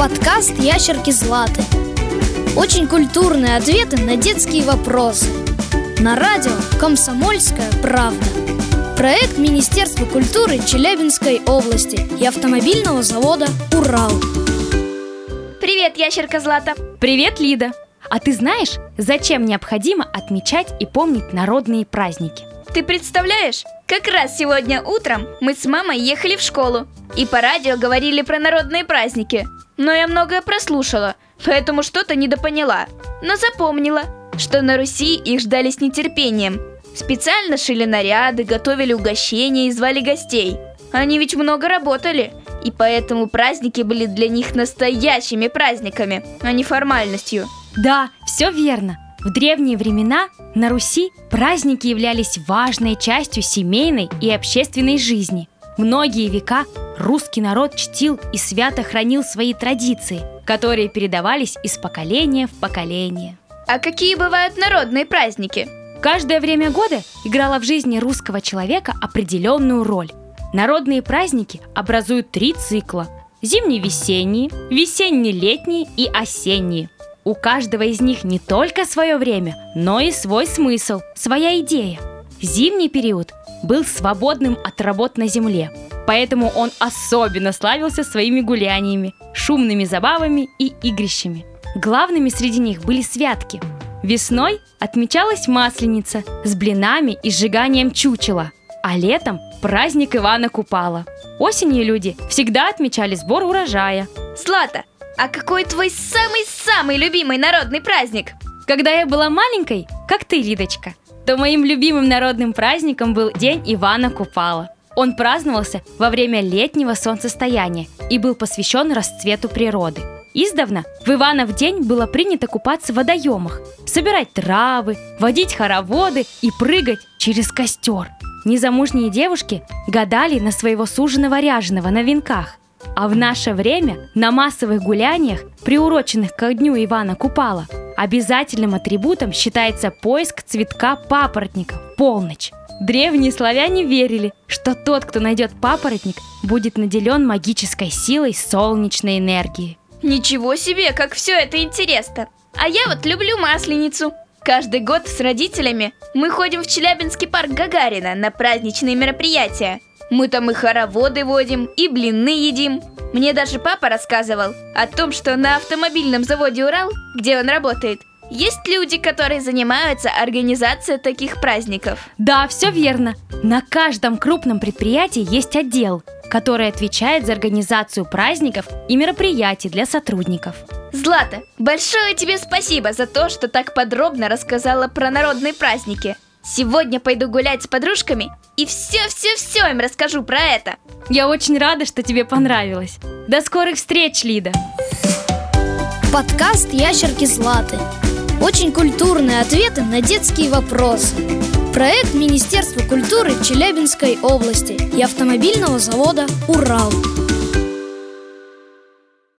Подкаст «Ящерки Златы». Очень культурные ответы на детские вопросы. На радио «Комсомольская правда». Проект Министерства культуры Челябинской области и автомобильного завода «Урал». Привет, ящерка Злата! Привет, Лида! А ты знаешь, зачем необходимо отмечать и помнить народные праздники? Ты представляешь, как раз сегодня утром мы с мамой ехали в школу и по радио говорили про народные праздники. Но я многое прослушала, поэтому что-то недопоняла. Но запомнила, что на Руси их ждали с нетерпением. Специально шили наряды, готовили угощения и звали гостей. Они ведь много работали, и поэтому праздники были для них настоящими праздниками, а не формальностью. Да, все верно. В древние времена на Руси праздники являлись важной частью семейной и общественной жизни. Многие века русский народ чтил и свято хранил свои традиции, которые передавались из поколения в поколение. А какие бывают народные праздники? Каждое время года играло в жизни русского человека определенную роль. Народные праздники образуют три цикла – зимне-весенние, весенне-летние и осенние – у каждого из них не только свое время, но и свой смысл, своя идея. Зимний период был свободным от работ на земле, поэтому он особенно славился своими гуляниями, шумными забавами и игрищами. Главными среди них были святки. Весной отмечалась Масленица с блинами и сжиганием чучела, а летом праздник Ивана Купала. Осенью люди всегда отмечали сбор урожая. Злата, а какой твой самый-самый любимый народный праздник? Когда я была маленькой, как ты, Лидочка, то моим любимым народным праздником был День Ивана Купала. Он праздновался во время летнего солнцестояния и был посвящен расцвету природы. Издавна в Иванов день было принято купаться в водоемах, собирать травы, водить хороводы и прыгать через костер. Незамужние девушки гадали на своего суженого ряженого на венках. А в наше время на массовых гуляниях, приуроченных ко дню Ивана Купала, обязательным атрибутом считается поиск цветка папоротника в полночь. Древние славяне верили, что тот, кто найдет папоротник, будет наделен магической силой солнечной энергии. Ничего себе, как все это интересно! А я вот люблю масленицу. Каждый год с родителями мы ходим в Челябинский парк Гагарина на праздничные мероприятия – мы там и хороводы водим, и блины едим. Мне даже папа рассказывал о том, что на автомобильном заводе «Урал», где он работает, есть люди, которые занимаются организацией таких праздников. Да, все верно. На каждом крупном предприятии есть отдел, который отвечает за организацию праздников и мероприятий для сотрудников. Злата, большое тебе спасибо за то, что так подробно рассказала про народные праздники. Сегодня пойду гулять с подружками и все-все-все им расскажу про это. Я очень рада, что тебе понравилось. До скорых встреч, Лида. Подкаст «Ящерки Златы». Очень культурные ответы на детские вопросы. Проект Министерства культуры Челябинской области и автомобильного завода «Урал».